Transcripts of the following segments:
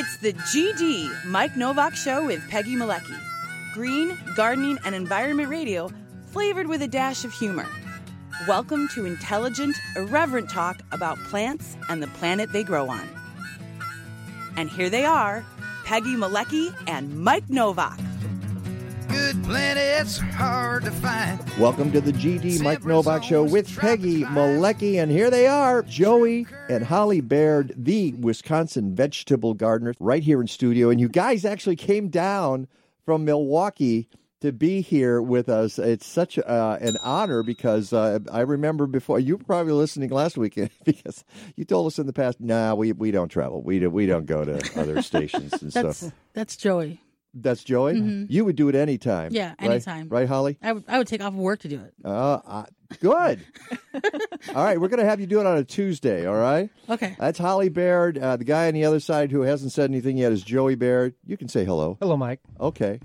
It's the GD Mike Nowak Show with Peggy Malecki. Green, gardening, and environment radio flavored with a dash of humor. Welcome to intelligent, irreverent talk about plants and the planet they grow on. And here they are Peggy Malecki and Mike Nowak. Good planets hard to find. Welcome to the GD Mike Nowak Show with Peggy Malecki, and here they are, Joey and Holly Baird, the Wisconsin vegetable gardener, right here in studio. And you guys actually came down from Milwaukee to be here with us. It's such uh, an honor because uh, I remember before you were probably listening last weekend because you told us in the past, "Nah, we we don't travel. We do, we don't go to other stations and That's stuff." that's Joey. That's Joey. You would do it anytime. Yeah, right? anytime. Right, Holly? I would I would take off work to do it. Uh, uh, good. all right, we're going to have you do it on a Tuesday, all right? Okay. That's Holly Baird. Uh, the guy on the other side who hasn't said anything yet is Joey Baird. You can say hello. Hello, Mike. Okay.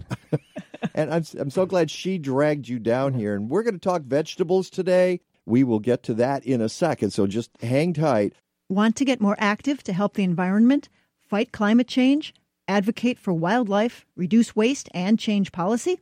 and I'm, I'm so glad she dragged you down here. And we're going to talk vegetables today. We will get to that in a second, so just hang tight. Want to get more active to help the environment, fight climate change, advocate for wildlife, reduce waste, and change policy?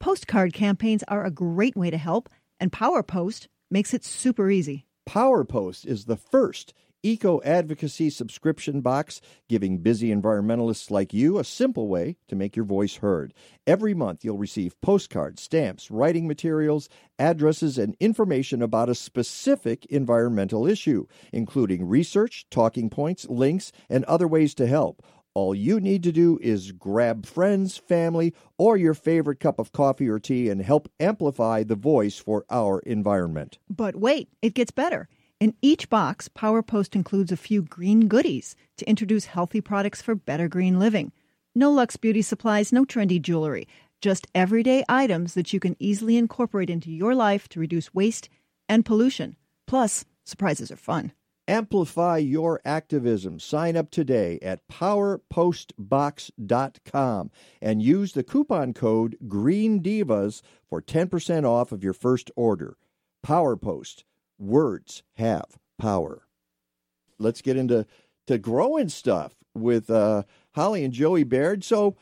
Postcard campaigns are a great way to help, and PowerPost makes it super easy. PowerPost is the first eco advocacy subscription box, giving busy environmentalists like you a simple way to make your voice heard. Every month, you'll receive postcards, stamps, writing materials, addresses, and information about a specific environmental issue, including research, talking points, links, and other ways to help. All you need to do is grab friends, family, or your favorite cup of coffee or tea and help amplify the voice for our environment. But wait, it gets better. In each box, PowerPost includes a few green goodies to introduce healthy products for better green living. No luxe Beauty supplies, no trendy jewelry, just everyday items that you can easily incorporate into your life to reduce waste and pollution. Plus, surprises are fun. Amplify your activism. Sign up today at powerpostbox.com and use the coupon code Green Divas for 10% off of your first order. PowerPost. Words have power. Let's get into to growing stuff with uh, Holly and Joey Baird. So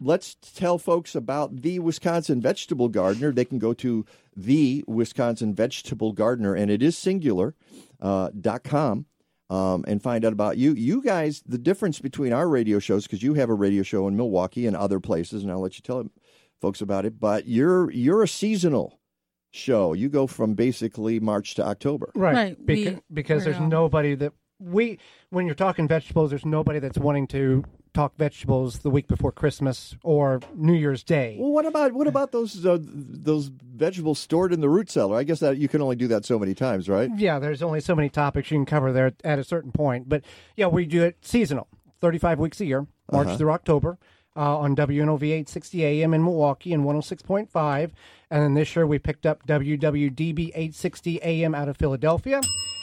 let's tell folks about the Wisconsin Vegetable Gardener. They can go to the Wisconsin Vegetable Gardener, and it is singular uh, dot com, um, and find out about you. You guys, the difference between our radio shows, because you have a radio show in Milwaukee and other places, and I'll let you tell folks about it. But you're you're a seasonal show. You go from basically March to October. Right. Right, Beca- we- because there's nobody that we when you're talking vegetables, there's nobody that's wanting to talk vegetables the week before Christmas or New Year's Day. Well, what about what about those uh, those vegetables stored in the root cellar? I guess that you can only do that so many times, right? Yeah, there's only so many topics you can cover there at a certain point. But yeah, we do it seasonal, 35 weeks a year, March Uh-huh. through October. Uh, on WNOV 860 AM in Milwaukee and 106.5. And then this year we picked up WWDB 860 AM out of Philadelphia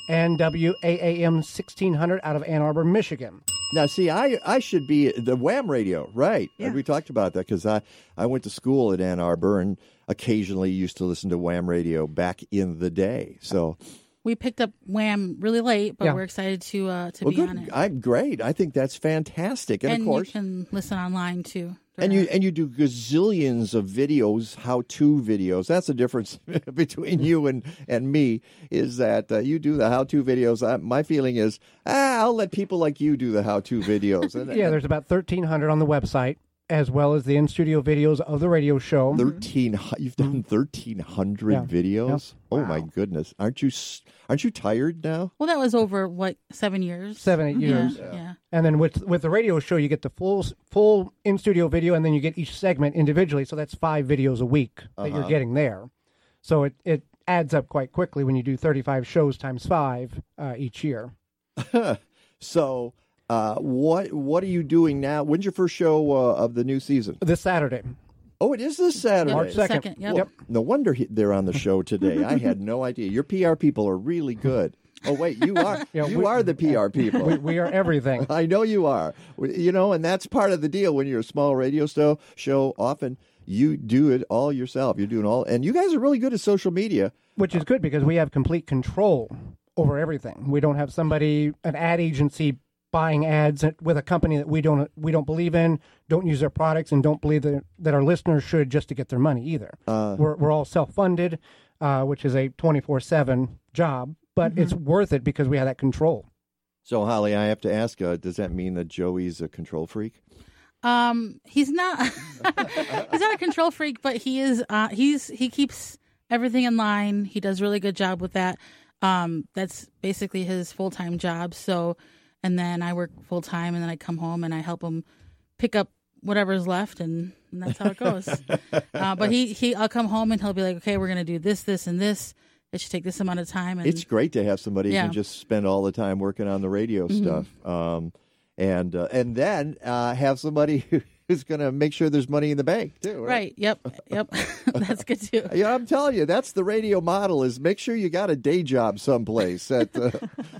and WAAM 1600 out of Ann Arbor, Michigan. Now, see, I I should be the Wham radio, right? Yeah. We talked about that because I I went to school at Ann Arbor and occasionally used to listen to Wham radio back in the day. So, We picked up Wham really late, but Yeah. we're excited to uh, to well, be on it. I'm great. I think that's fantastic, and, and of course, you can listen online too. and you and you do gazillions of videos, how-to videos. That's the difference between you and and me is that uh, you do the how-to videos. I, my feeling is, ah, I'll let people like you do the how-to videos. And, Yeah, there's about 1,300 on the website, as well as the in studio videos of the radio show. Thirteen. You've done thirteen hundred Yeah. videos. Oh my goodness! Aren't you aren't you tired now? well, that was over what seven years. Seven, eight years. Yeah, yeah. And then with with the radio show, you get the full full in studio video, and then you get each segment individually. So that's five videos a week that you're getting there. So it it adds up quite quickly when you do 35 shows times five uh, each year. So, uh, what what are you doing now? When's your first show uh, of the new season? This Saturday, Oh, it is this Saturday. March March 2nd. second. Yep. Yep. No wonder he, they're on the show today. I had no idea. Your PR people are really good. Oh wait, you are Yeah, you we- are the PR people. we, we are everything. I know you are. You know, and that's part of the deal when you're a small radio show. Show often you do it all yourself. You're doing all, and you guys are really good at social media. which is good because we have complete control over everything. We don't have somebody, an ad agency, buying ads with a company that we don't we don't believe in, don't use their products, and don't believe that, that our listeners should just to get their money either. Uh, we're we're all self funded, uh, which is a twenty four seven job, but it's worth it because we have that control. So, Holly, I have to ask: uh, Does that mean that Joey's a control freak? Um, he's not. he's not a control freak, but he is. Uh, he's he keeps everything in line. He does a really good job with that. Um, that's basically his full time job. So, and then I work full time, and then I come home and I help him pick up whatever's left, and, and that's how it goes. uh, but he he, I'll come home and he'll be like, okay, we're gonna do this, this, and this. It should take this amount of time. And It's great to have somebody who can just spend all the time working on the radio Mhm. stuff, um, and uh, and then uh, have somebody who's going to make sure there's money in the bank too. Right. right. Yep. Yep. that's good too. Yeah, I'm telling you, that's the radio model. Is make sure you got a day job someplace. That uh,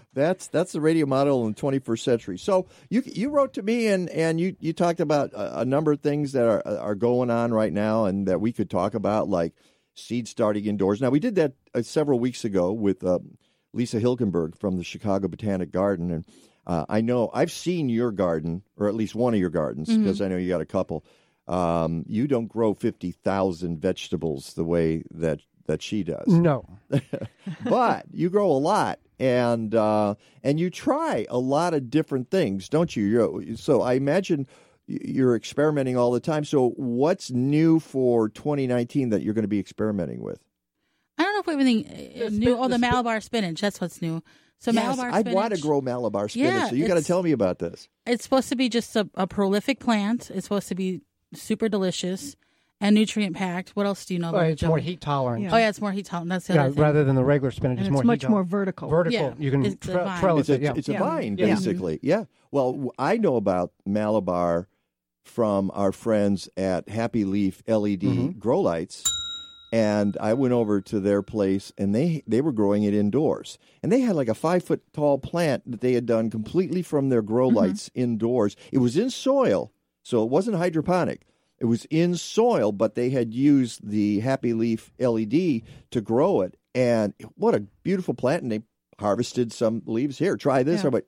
that's that's the radio model in the 21st century. So you you wrote to me and and you you talked about a, a number of things that are are going on right now and that we could talk about, like seed starting indoors. Now we did that uh, several weeks ago with um, Lisa Hilgenberg from the Chicago Botanic Garden, and uh, I know I've seen your garden or at least one of your gardens Mm-hmm. because I know you got a couple. Um, you don't grow fifty thousand vegetables the way that that she does, No, but you grow a lot, and uh, and you try a lot of different things, don't you? You're, so I imagine you're experimenting all the time. So what's new for 2019 that you're going to be experimenting with? I don't know if we have anything uh, new. Oh, the Malabar spinach. That's what's new. So yes, Malabar I spinach. want to grow Malabar spinach. Yeah, so you got to tell me about this. It's supposed to be just a, a prolific plant. It's supposed to be super delicious and nutrient packed. What else do you know Uh, about it's Joey? more heat tolerant. Yeah. Oh yeah, it's more heat tolerant. That's the Yeah, other thing. rather than the regular spinach, and it's, it's more much heat more vertical. vertical. Yeah, You can it's the tre- vine. trellis It's a, it. Yeah. it's a Yeah. vine, basically. Yeah. Well, I know about Malabar from our friends at Happy Leaf LED Mm-hmm. Grow Lights, and I went over to their place, and they they were growing it indoors, and they had like a five foot tall plant that they had done completely from their grow Mm-hmm. lights indoors. It was in soil, so it wasn't hydroponic. It was in soil, but they had used the Happy Leaf LED to grow it, and what a beautiful plant! And they harvested some leaves. Here, try this. Yeah. I'm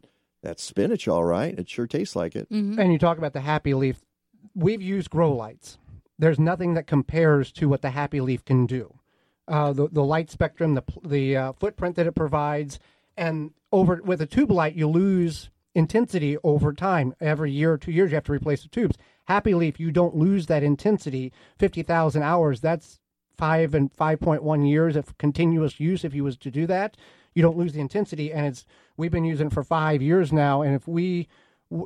that's spinach, all right. It sure tastes like it. Mhm. And you talk about the Happy Leaf. We've used grow lights. There's nothing that compares to what the Happy Leaf can do. Uh, the the light spectrum, the the uh, footprint that it provides, and over with a tube light, you lose intensity over time. Every year or two years, you have to replace the tubes. Happy Leaf, you don't lose that intensity. Fifty thousand hours. That's five and five point one years of continuous use. If you was to do that, you don't lose the intensity. And it's we've been using for five years now. And if we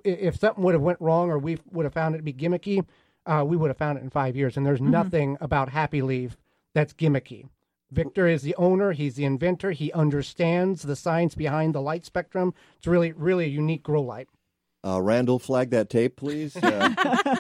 if something would have went wrong or we would have found it to be gimmicky, uh, we would have found it in five years. And there's nothing about Happy Leaf that's gimmicky. Victor is the owner. He's the inventor. He understands the science behind the light spectrum. It's really, really a unique grow light. Uh, Randall, flag that tape, please. Uh,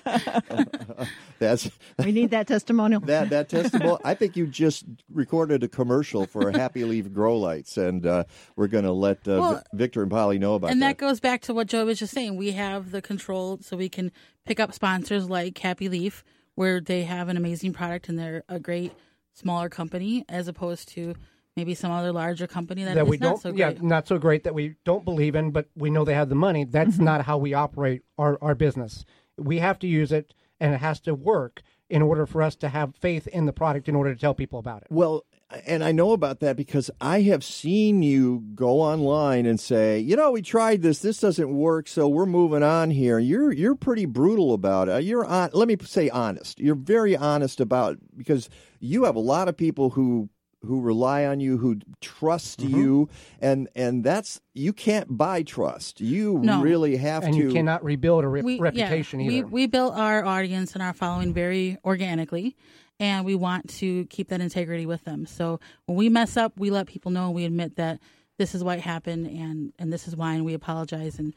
that's We need that testimonial. that that testimony. I think you just recorded a commercial for Happy Leaf Grow Lights, and uh, we're going to let uh, Well, Vi- Victor and Polly know about and that that. goes back to what Joe was just saying. We have the control, so we can pick up sponsors like Happy Leaf, where they have an amazing product and they're a great smaller company, as opposed to maybe some other larger company that, that is we not don't, so yeah, not so great that we don't believe in, but we know they have the money. That's mm-hmm. not how we operate our, our business. We have to use it, and it has to work in order for us to have faith in the product in order to tell people about it. Well, and I know about that because I have seen you go online and say, you know, we tried this, this doesn't work, so we're moving on here. You're you're pretty brutal about it. You're on. Let me say honest. You're very honest about because you have a lot of people who who rely on you, who trust Mm-hmm. you, and and that's you can't buy trust. You No. really have And to. you cannot rebuild a re- we, reputation yeah, either. We, we built our audience and our following very organically, and we want to keep that integrity with them. So when we mess up, we let people know. We admit that this is what happened, and and this is why, and we apologize, and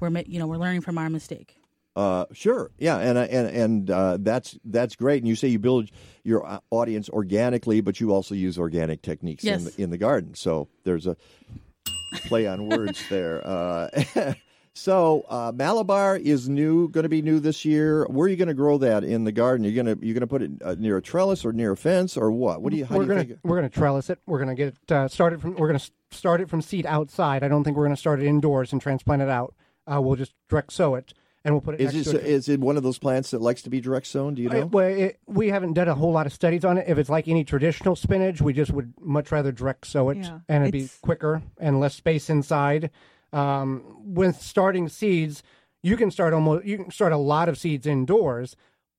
we're you know we're learning from our mistake. Uh, sure, yeah, and uh, and and uh, that's that's great. And you say you build your uh, audience organically, but you also use organic techniques in the, in the garden. So there's a play on words there. Uh, so uh, Malabar is new, going to be new this year. Where are you going to grow that in the garden? You're gonna you're gonna put it uh, near a trellis or near a fence or what? What do you? How we're do you gonna think? we're gonna trellis it. We're gonna get it uh, started from. We're gonna start it from seed outside. I don't think we're gonna start it indoors and transplant it out. uh, we'll just direct sow it and we'll put it Is next it, to it. is it one of those plants that likes to be direct sown? Do you know? Uh, well, it, we haven't done a whole lot of studies on it. If it's like any traditional spinach, we just would much rather direct sow it, Yeah, and it'd be quicker and less space inside. Um, with starting seeds, you can start almost you can start a lot of seeds indoors,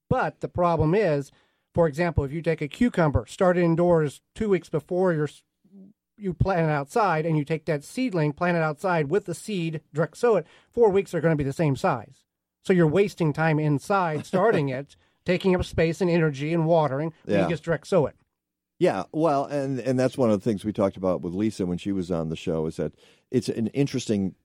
but the problem is, for example, if you take a cucumber, start it indoors two weeks before you're you plant it outside, and you take that seedling, plant it outside with the seed, direct sow it. Four weeks are going to be the same size. So you're wasting time inside starting it, taking up space and energy and watering. when Yeah. You just direct sow it. Yeah, well, and and that's one of the things we talked about with Lisa when she was on the show is that it's an interesting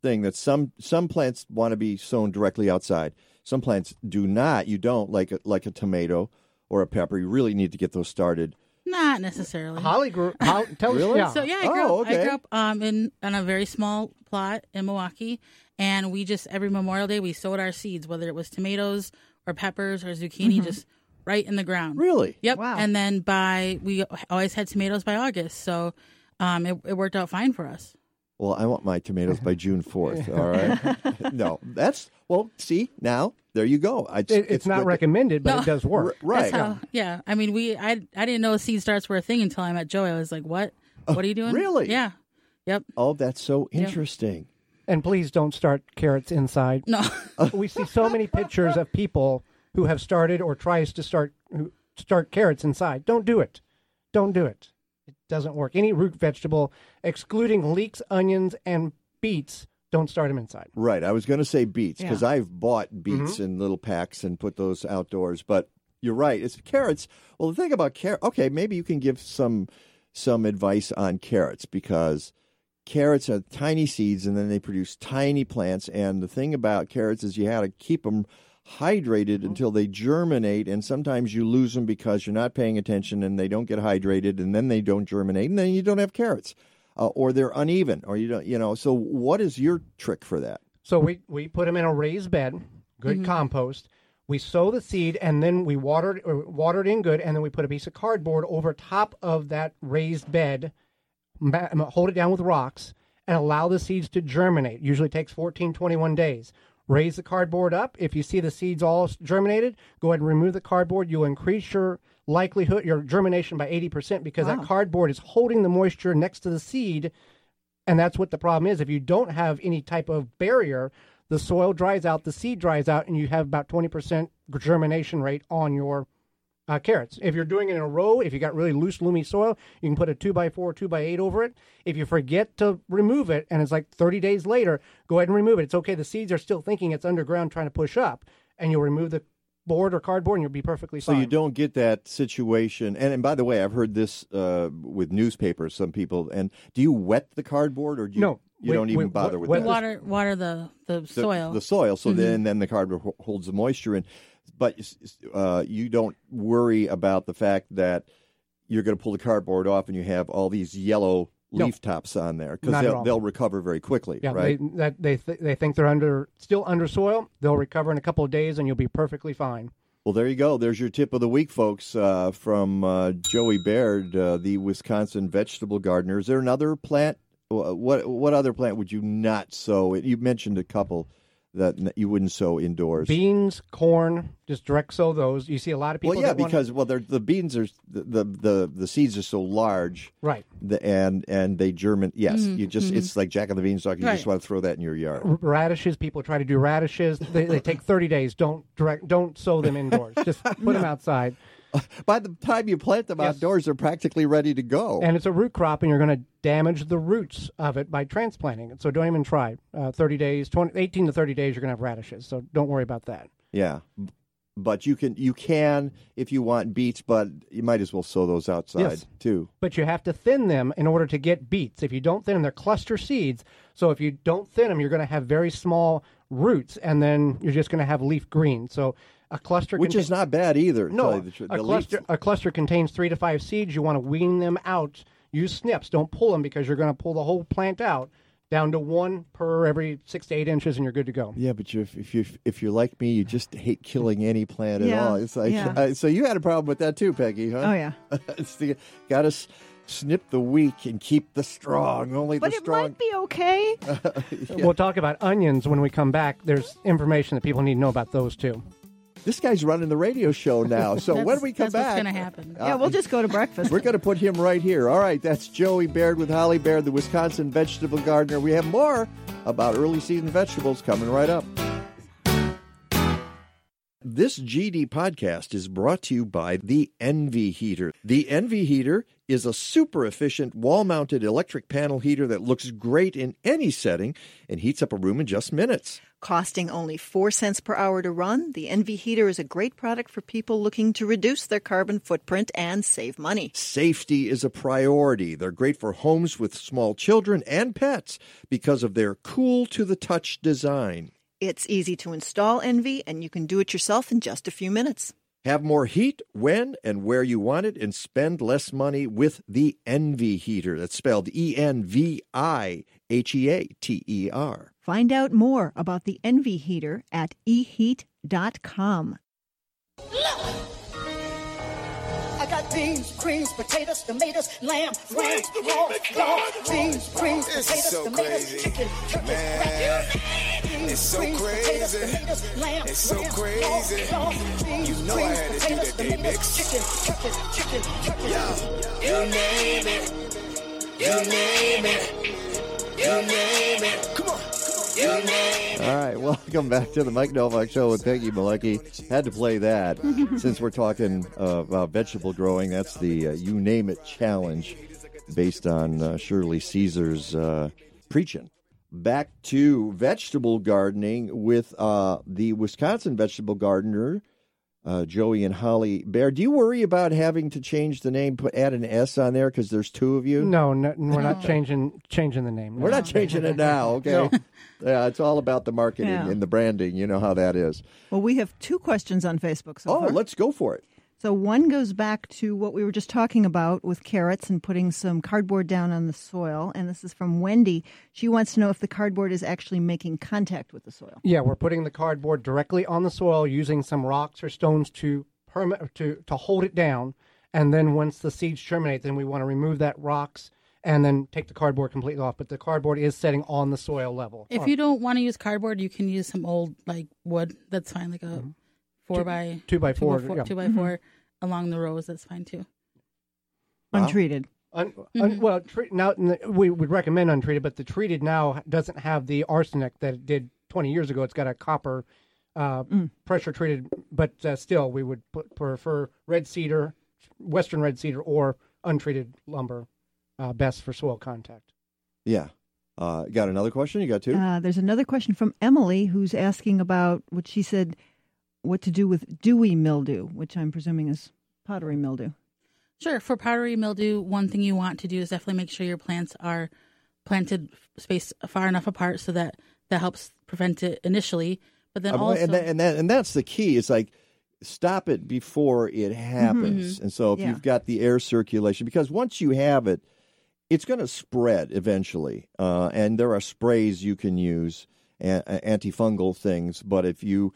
thing that some some plants want to be sown directly outside. Some plants do not. You don't like a, like a tomato or a pepper. You really need to get those started. Not necessarily. Holly grew. Holly, tell us. Really? Yeah. So yeah, I grew, Oh, up, I grew up um, in on a very small plot in Milwaukee, and we just every Memorial Day we sowed our seeds, whether it was tomatoes or peppers or zucchini, just right in the ground. Really? Yep. Wow. And then by we always had tomatoes by August, so um, it, it worked out fine for us. Well, I want my tomatoes by June fourth. All right. no, that's well. See now, there you go. I, It, it's, not good to- recommended, but No. it does work. right. How. Yeah. I mean, we I I didn't know seed starts were a thing until I met Joey. I was like, what? Oh, what are you doing? really? Yeah. Yep. Oh, that's so interesting. And please don't start carrots inside. No. we see so many pictures of people who have started or tries to start who start carrots inside. Don't do it. Don't do it. It doesn't work. Any root vegetable, excluding leeks, onions, and beets, don't start them inside. Right. I was going to say beets because Yeah. I've bought beets mm-hmm. in little packs and put those outdoors. But you're right. It's carrots. Well, the thing about carrot. Okay, maybe you can give some some advice on carrots because carrots are tiny seeds and then they produce tiny plants. And the thing about carrots is you have to keep them hydrated mm-hmm. until they germinate and sometimes you lose them because you're not paying attention and they don't get hydrated and then they don't germinate and then you don't have carrots uh, or they're uneven or you don't you know so what is your trick for that So we, we put them in a raised bed, good compost. We sow the seed and then we water it, or water it in good, and then we put a piece of cardboard over top of that raised bed, hold it down with rocks, and allow the seeds to germinate. Usually takes 14, 21 days. Raise the cardboard up. If you see the seeds all germinated, go ahead and remove the cardboard. You'll increase your likelihood, your germination by 80% because that cardboard is holding the moisture next to the seed and that's what the problem is. If you don't have any type of barrier, the soil dries out, the seed dries out, and you have about 20% germination rate on your uh, carrots. If you're doing it in a row, if you got really loose, loamy soil, you can put a 2x4, 2x8 over it. If you forget to remove it and it's like 30 days later, go ahead and remove it. It's okay. The seeds are still thinking it's underground trying to push up, and you'll remove the board or cardboard and you'll be perfectly fine. So you don't get that situation. And, and by the way, I've heard this uh, with newspapers. Some people. And do you wet the cardboard, or do you? No, you we- don't even we bother wet- with that. water water the the, The- soil. The soil. So then, then the cardboard holds the moisture in. But uh, you don't worry about the fact that you're going to pull the cardboard off and you have all these yellow No. leaf tops on there because they'll, they'll recover very quickly. Yeah, right. they that they th- they think they're under still under soil. They'll recover in a couple of days, and you'll be perfectly fine. Well, there you go. There's your tip of the week, folks, uh, from uh, Joey Baird, uh, the Wisconsin vegetable gardener. Is there another plant? What what other plant would you not sow? You mentioned a couple that you wouldn't sow indoors. Beans, corn, just direct sow those. You see a lot of people. well, yeah, that wanna- because well, they're, the beans are the, the the the seeds are so large, right the, and and they germinate. Yes, mm-hmm, you just mm-hmm. it's like Jack of the Beanstalk. You just want to throw that in your yard. Radishes. People try to do radishes. They, they take thirty days. Don't direct. Don't sow them indoors. just put them outside. By the time you plant them Yes. outdoors, they're practically ready to go. And it's a root crop, and you're going to damage the roots of it by transplanting it. So don't even try. Uh, thirty days, 20, 18 to thirty days, you're going to have radishes. So don't worry about that. Yeah. But you can you can if you want beets, but you might as well sow those outside Yes. too. but you have to thin them in order to get beets. If you don't thin them, they're cluster seeds. So if you don't thin them, you're going to have very small roots, and then you're just going to have leaf green. So a cluster, Which contain- is not bad either. no, you the a cluster. leaf- A cluster contains three to five seeds. You want to wean them out. Use snips. Don't pull them because you're going to pull the whole plant out down to one per every six to eight inches, and you're good to go. yeah, but you, if you if you're like me, you just hate killing any plant at Yeah, all. It's like yeah. uh, so you had a problem with that too, Peggy, huh? Oh yeah. it's the, got us snip the weak and keep the strong. Only But the it might be okay. We'll talk about onions when we come back. There's information that people need to know about those too. This guy's running the radio show now. So when we come that's back, what's going to happen. Uh, yeah, we'll just go to breakfast. We're going to put him right here. All right, that's Joey Baird with Holly Baird, the Wisconsin vegetable gardener. We have more about early season vegetables coming right up. This GD podcast is brought to you by the Envi Heater. The Envi Heater is a super efficient wall mounted electric panel heater that looks great in any setting and heats up a room in just minutes. Costing only 4 cents per hour to run, the Envi Heater is a great product for people looking to reduce their carbon footprint and save money. Safety is a priority. They're great for homes with small children and pets because of their cool to the touch design. It's easy to install Envi, and you can do it yourself in just a few minutes. Have more heat when and where you want it and spend less money with the Envi heater. That's spelled E N V I H E A T E R. Find out more about the Envi Heater at eheat.com. I got beans, greens, potatoes, tomatoes, lamb, lamb, raw, raw, beans, greens, potatoes, so tomatoes, crazy. chicken, turkey, Man, beans, it's so crazy. It's so crazy. raw, raw, beans, You know I had to do potatoes, that day mix. Chicken, turkey, chicken, turkey. Yo, you name it. You name it. You name it. Come on. You name it. All right, welcome back to the Mike Nowak Show with Peggy Malecki. Had to play that since we're talking uh, about vegetable growing. That's the uh, You Name It challenge based on uh, Shirley Caesar's uh, preaching. Back to vegetable gardening with uh, the Wisconsin vegetable gardener, uh, Joey and Holly Baird. Do you worry about having to change the name, put add an S on there because there's two of you? No, no we're not changing changing the name. We're not changing it now, okay? Yeah, it's all about the marketing Yeah. and the branding. You know how that is. Well, we have two questions on Facebook so Oh, far. let's go for it. So one goes back to what we were just talking about with carrots and putting some cardboard down on the soil. And this is from Wendy. She wants to know if the cardboard is actually making contact with the soil. Yeah, we're putting the cardboard directly on the soil using some rocks or stones to permit to to hold it down. And then once the seeds germinate, then we want to remove that rocks and then take the cardboard completely off. But the cardboard is setting on the soil level. If you don't want to use cardboard, you can use some old like wood. That's fine, like a mm-hmm. Four by Mm-hmm. two by four, two by yeah. two by four along the rows. That's fine too. Untreated. Un, un, well, tre- now we would recommend untreated, but the treated now doesn't have the arsenic that it did 20 years ago. It's got a copper uh, pressure treated, but uh, still, we would put, prefer red cedar, western red cedar, or untreated lumber, uh, best for soil contact. Yeah. Uh, got another question? You got two? Uh, there's another question from Emily who's asking about what she said what to do with dewy mildew, which I'm presuming is powdery mildew. Sure. For powdery mildew, one thing you want to do is definitely make sure your plants are planted spaced far enough apart so that that helps prevent it initially. But then Uh, also, and, that, and, that, and that's the key. It's like stop it before it happens. And so if Yeah. you've got the air circulation, because once you have it, it's going to spread eventually. Uh, and there are sprays you can use, a- a- antifungal things. But if you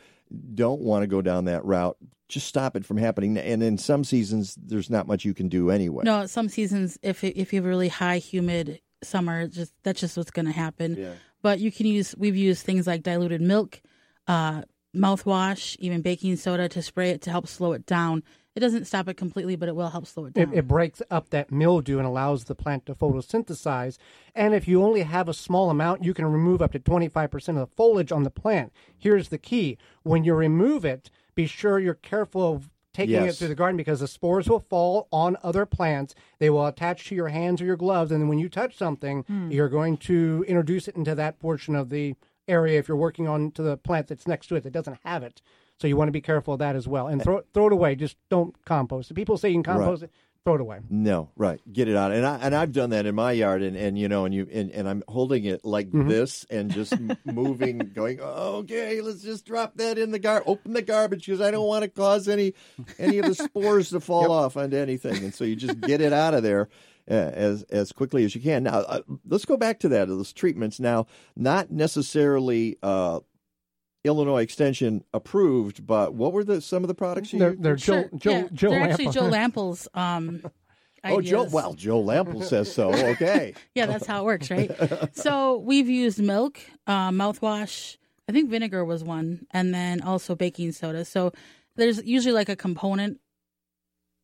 don't want to go down that route, just stop it from happening. And in some seasons, there's not much you can do anyway. no, some seasons if if you have a really high humid summer, just that's just what's going to happen. Yeah. But you can use we've used things like diluted milk, uh, mouthwash, even baking soda to spray it to help slow it down. It doesn't stop it completely, but it will help slow it down. It, it breaks up that mildew and allows the plant to photosynthesize. And if you only have a small amount, you can remove up to 25% of the foliage on the plant. Here's the key when you remove it, be sure you're careful of taking it through the garden because the spores will fall on other plants. They will attach to your hands or your gloves. And then when you touch something, hmm. you're going to introduce it into that portion of the area if you're working on to the plant that's next to it that doesn't have it. So you want to be careful of that as well. And throw, throw it away. Just don't compost it. People say you can compost it. Throw it away. No, right. Get it out. And I and I've done that in my yard and, and you know and you and, and I'm holding it like this and just moving going, "Okay, let's just drop that in the gar open the garbage because I don't want to cause any any of the spores to fall off onto anything." And so you just get it out of there uh, as as quickly as you can. Now, uh, let's go back to that of those treatments now, not necessarily uh Illinois Extension approved, but what were the some of the products you They're, they're Sure, Joe, Joe, yeah. Joe They're Lamp'l. actually Joe Lamp'l's. Um, Oh, Joe. Well, Joe Lamp'l says so. Okay. yeah, that's how it works, right? so we've used milk, uh, mouthwash. I think vinegar was one, and then also baking soda. So there's usually like a component,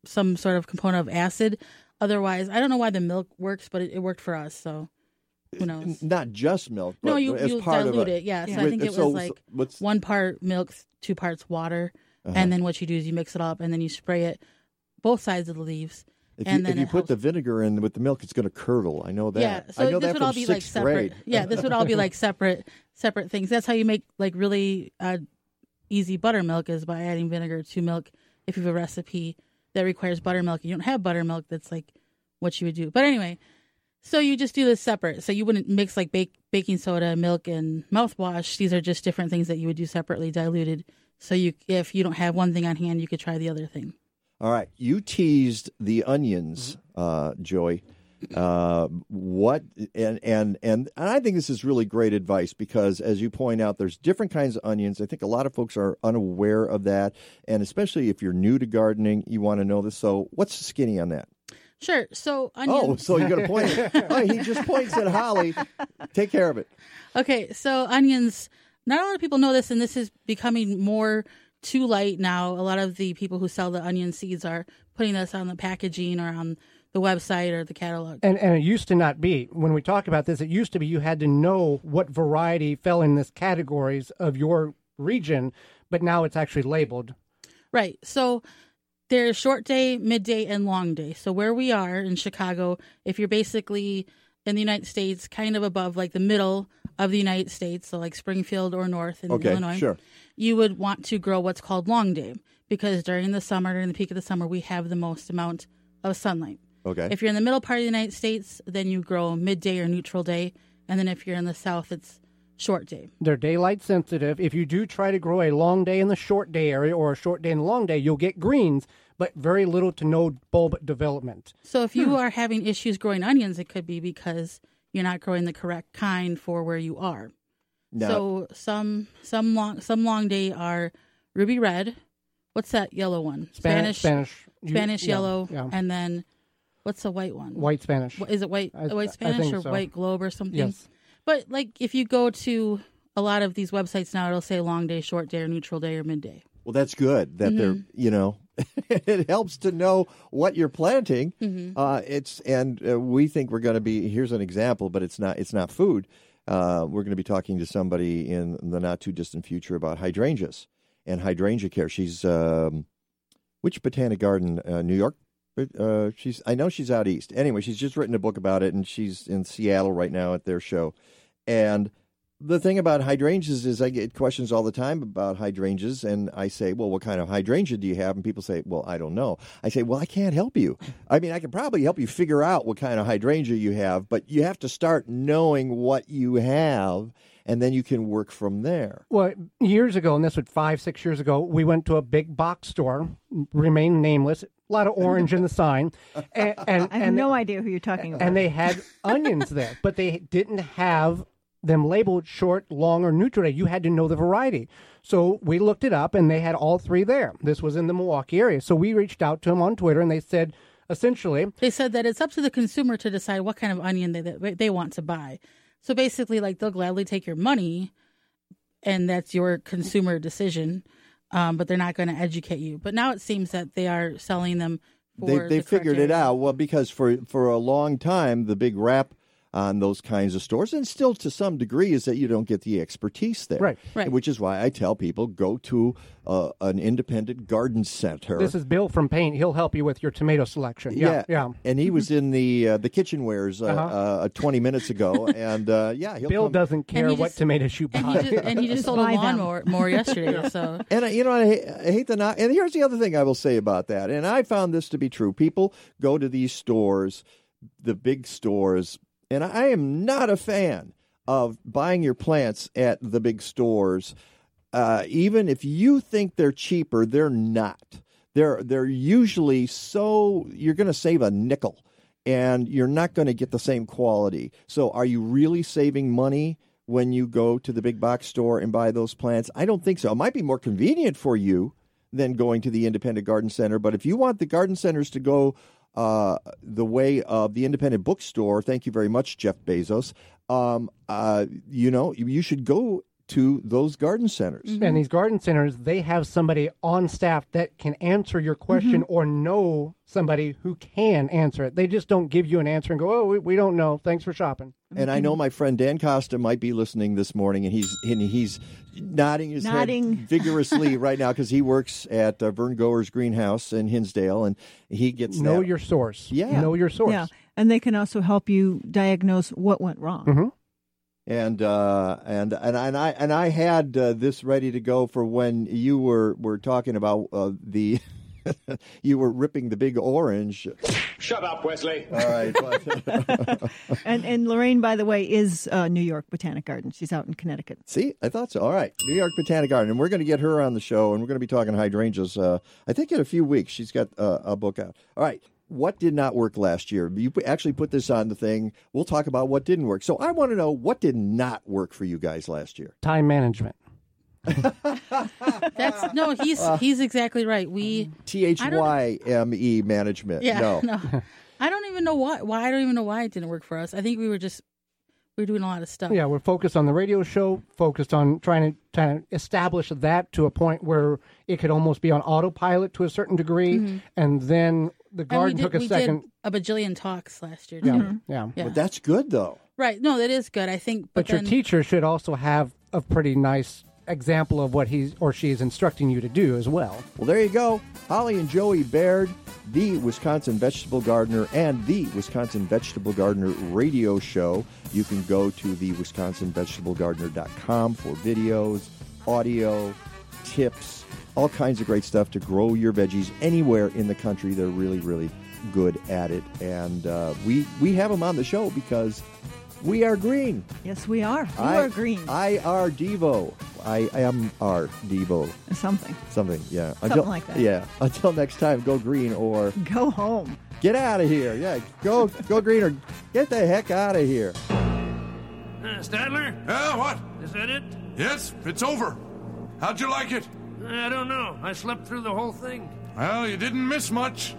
some sort of component of acid. Otherwise, I don't know why the milk works, but it, it worked for us. So who knows? Not just milk. But No, you, you dilute a, it. Yeah, so I think it was so- like so one part milk, two parts water, Uh-huh. and then what you do is you mix it up, and then you spray it both sides of the leaves. if and you, if you put helps- the vinegar in with the milk, it's going to curdle. I know that. Yeah, so I know this would all be like separate. grade. Yeah, this would all be like separate separate things. That's how you make like really uh, easy buttermilk is by adding vinegar to milk. If you have a recipe that requires buttermilk, you don't have buttermilk. That's like what you would do. But anyway, so you just do this separate. So you wouldn't mix like bake, baking soda, milk, and mouthwash. These are just different things that you would do separately, diluted. So you, if you don't have one thing on hand, you could try the other thing. All right, you teased the onions, uh, Joey. Uh, what and and and I think this is really great advice because, as you point out, there's different kinds of onions. I think a lot of folks are unaware of that, and especially if you're new to gardening, you want to know this. So, what's the skinny on that? Sure. So onions. Oh, so you're going to point? oh, he just points at Holly. Take care of it. Okay, so onions. Not a lot of people know this, and this is becoming more too light now. A lot of the people who sell the onion seeds are putting this on the packaging or on the website or the catalog. And, and it used to not be. When we talk about this, it used to be you had to know what variety fell in this categories of your region, but now it's actually labeled. Right. So there's short day, midday, and long day. So where we are in Chicago, if you're basically in the United States, kind of above like the middle of the United States, so like Springfield or north in Okay, Illinois, sure. you would want to grow what's called long day because during the summer, during the peak of the summer, we have the most amount of sunlight. Okay. If you're in the middle part of the United States, then you grow midday or neutral day, and then if you're in the south, it's short day. They're daylight sensitive. If you do try to grow a long day in the short day area or a short day in the long day, you'll get greens, but very little to no bulb development. So if you hmm. are having issues growing onions, it could be because you're not growing the correct kind for where you are. Now, So some some long some long day are ruby red. What's that yellow one? Spanish, Spanish, Spanish yeah, yellow, yeah. and then what's the white one? white Spanish. Is it white I- white Spanish or so. white globe or something? Yes. But like if you go to a lot of these websites now, it'll say long day, short day, or neutral day, or midday. well, that's good that they're Mm-hmm. you know it helps to know what you're planting. Mm-hmm. Uh, it's and uh, we think we're going to be here's an example, but it's not it's not food. Uh, we're going to be talking to somebody in the not too distant future about hydrangeas and hydrangea care. She's um, which botanic garden, uh, New York. Uh, she's I know she's out east. Anyway, she's just written a book about it, and she's in Seattle right now at their show. And the thing about hydrangeas is I get questions all the time about hydrangeas, and I say, "Well, what kind of hydrangea do you have?" And people say, "Well, I don't know." I say, "Well, I can't help you. I mean, I can probably help you figure out what kind of hydrangea you have, but you have to start knowing what you have, and then you can work from there." Well, years ago, and this was five, six years ago, we went to a big box store, remain nameless, a lot of orange in the sign, and and, I have and no idea who you're talking about. and they had onions there, but they didn't have them labeled short, long, or neutral. You had to know the variety. So we looked it up, and they had all three there. This was in the Milwaukee area. So we reached out to them on Twitter, and they said, essentially, They said that it's up to the consumer to decide what kind of onion they they, they want to buy. So basically, like they'll gladly take your money, and that's your consumer decision. Um, but they're not going to educate you. But now it seems that they are selling them. For they the they correct figured it out well because for for a long time the big rap on those kinds of stores and still to some degree is that you don't get the expertise there Right. Right. which is why i tell people go to uh, an independent garden center this is Bill from Paint. He'll help you with your tomato selection. Yeah, yeah. and he was in the uh, the kitchenwares uh, Uh-huh. uh, 20 minutes ago and uh, yeah he'll Bill come- doesn't care he what just- tomatoes you And buy. he just, and he just sold a lawnmower more yesterday. So And I- you know, I hate, I hate the knock. And here's the other thing I will say about that. And I found this to be true. People go to these stores, the big stores, and I am not a fan of buying your plants at the big stores. Uh, even if you think they're cheaper, they're not. They're they're usually so you're going to save a nickel, and you're not going to get the same quality. So, are you really saving money? when you go to the big box store and buy those plants? I don't think so. It might be more convenient for you than going to the independent garden center, but if you want the garden centers to go uh, the way of the independent bookstore. Thank you very much, Jeff Bezos. Um, uh, you know, you should go to those garden centers. Mm-hmm. And these garden centers, they have somebody on staff that can answer your question mm-hmm. or know somebody who can answer it. They just don't give you an answer and go, "Oh, we, we don't know. Thanks for shopping." And I know my friend Dan Costa might be listening this morning, and he's and he's nodding his Nodding. head vigorously right now because he works at uh, Vern Goer's greenhouse in Hinsdale, and he gets Know that. your source. Yeah. Know your source. Yeah, and they can also help you diagnose what went wrong. Mm-hmm. And uh, and and and I and I had uh, this ready to go for when you were were talking about uh, the. you were ripping the big orange. Shut up, Wesley. All right, but And and Lorraine, by the way, is uh, New York Botanic Garden. She's out in Connecticut. See, I thought so. All right, New York Botanic Garden, and we're going to get her on the show, and we're going to be talking hydrangeas. Uh, I think in a few weeks, she's got uh, a book out. All right, what did not work last year? You actually put this on the thing. We'll talk about what didn't work. So I want to know what did not work for you guys last year. Time management. That's no, he's uh, he's exactly right. We T H Y M E management. yeah no. no. I don't even know why. Why I don't even know why it didn't work for us. I think we were just we were doing a lot of stuff. Yeah, we're focused on the radio show, focused on trying to trying to establish that to a point where it could almost be on autopilot to a certain degree, mm-hmm. and then the And we garden did, took a we second. did a bajillion talks last year. Yeah, too. yeah. Yeah. But that's good though. Right. No, that is good. I think. But, But your then, teacher should also have a pretty nice example of what he's or she is instructing you to do as well. Well, there you go. Holly and Joey Baird, the Wisconsin Vegetable Gardener and the Wisconsin Vegetable Gardener radio show. You can go to the wisconsinvegetablegardener.com for videos, audio, tips, all kinds of great stuff to grow your veggies anywhere in the country. They're really, really good at it. And uh, we, we have them on the show because we are green. Yes, we are. You I, are green. I are Devo. I am our Devo. Something. Something, yeah. Something like that. Yeah. Until next time, go green or Go home. get out of here. Yeah, go go green or get the heck out of here. Uh, Stadler? Yeah, what? Is that it? Yes, it's over. How'd you like it? I don't know. I slept through the whole thing. Well, you didn't miss much.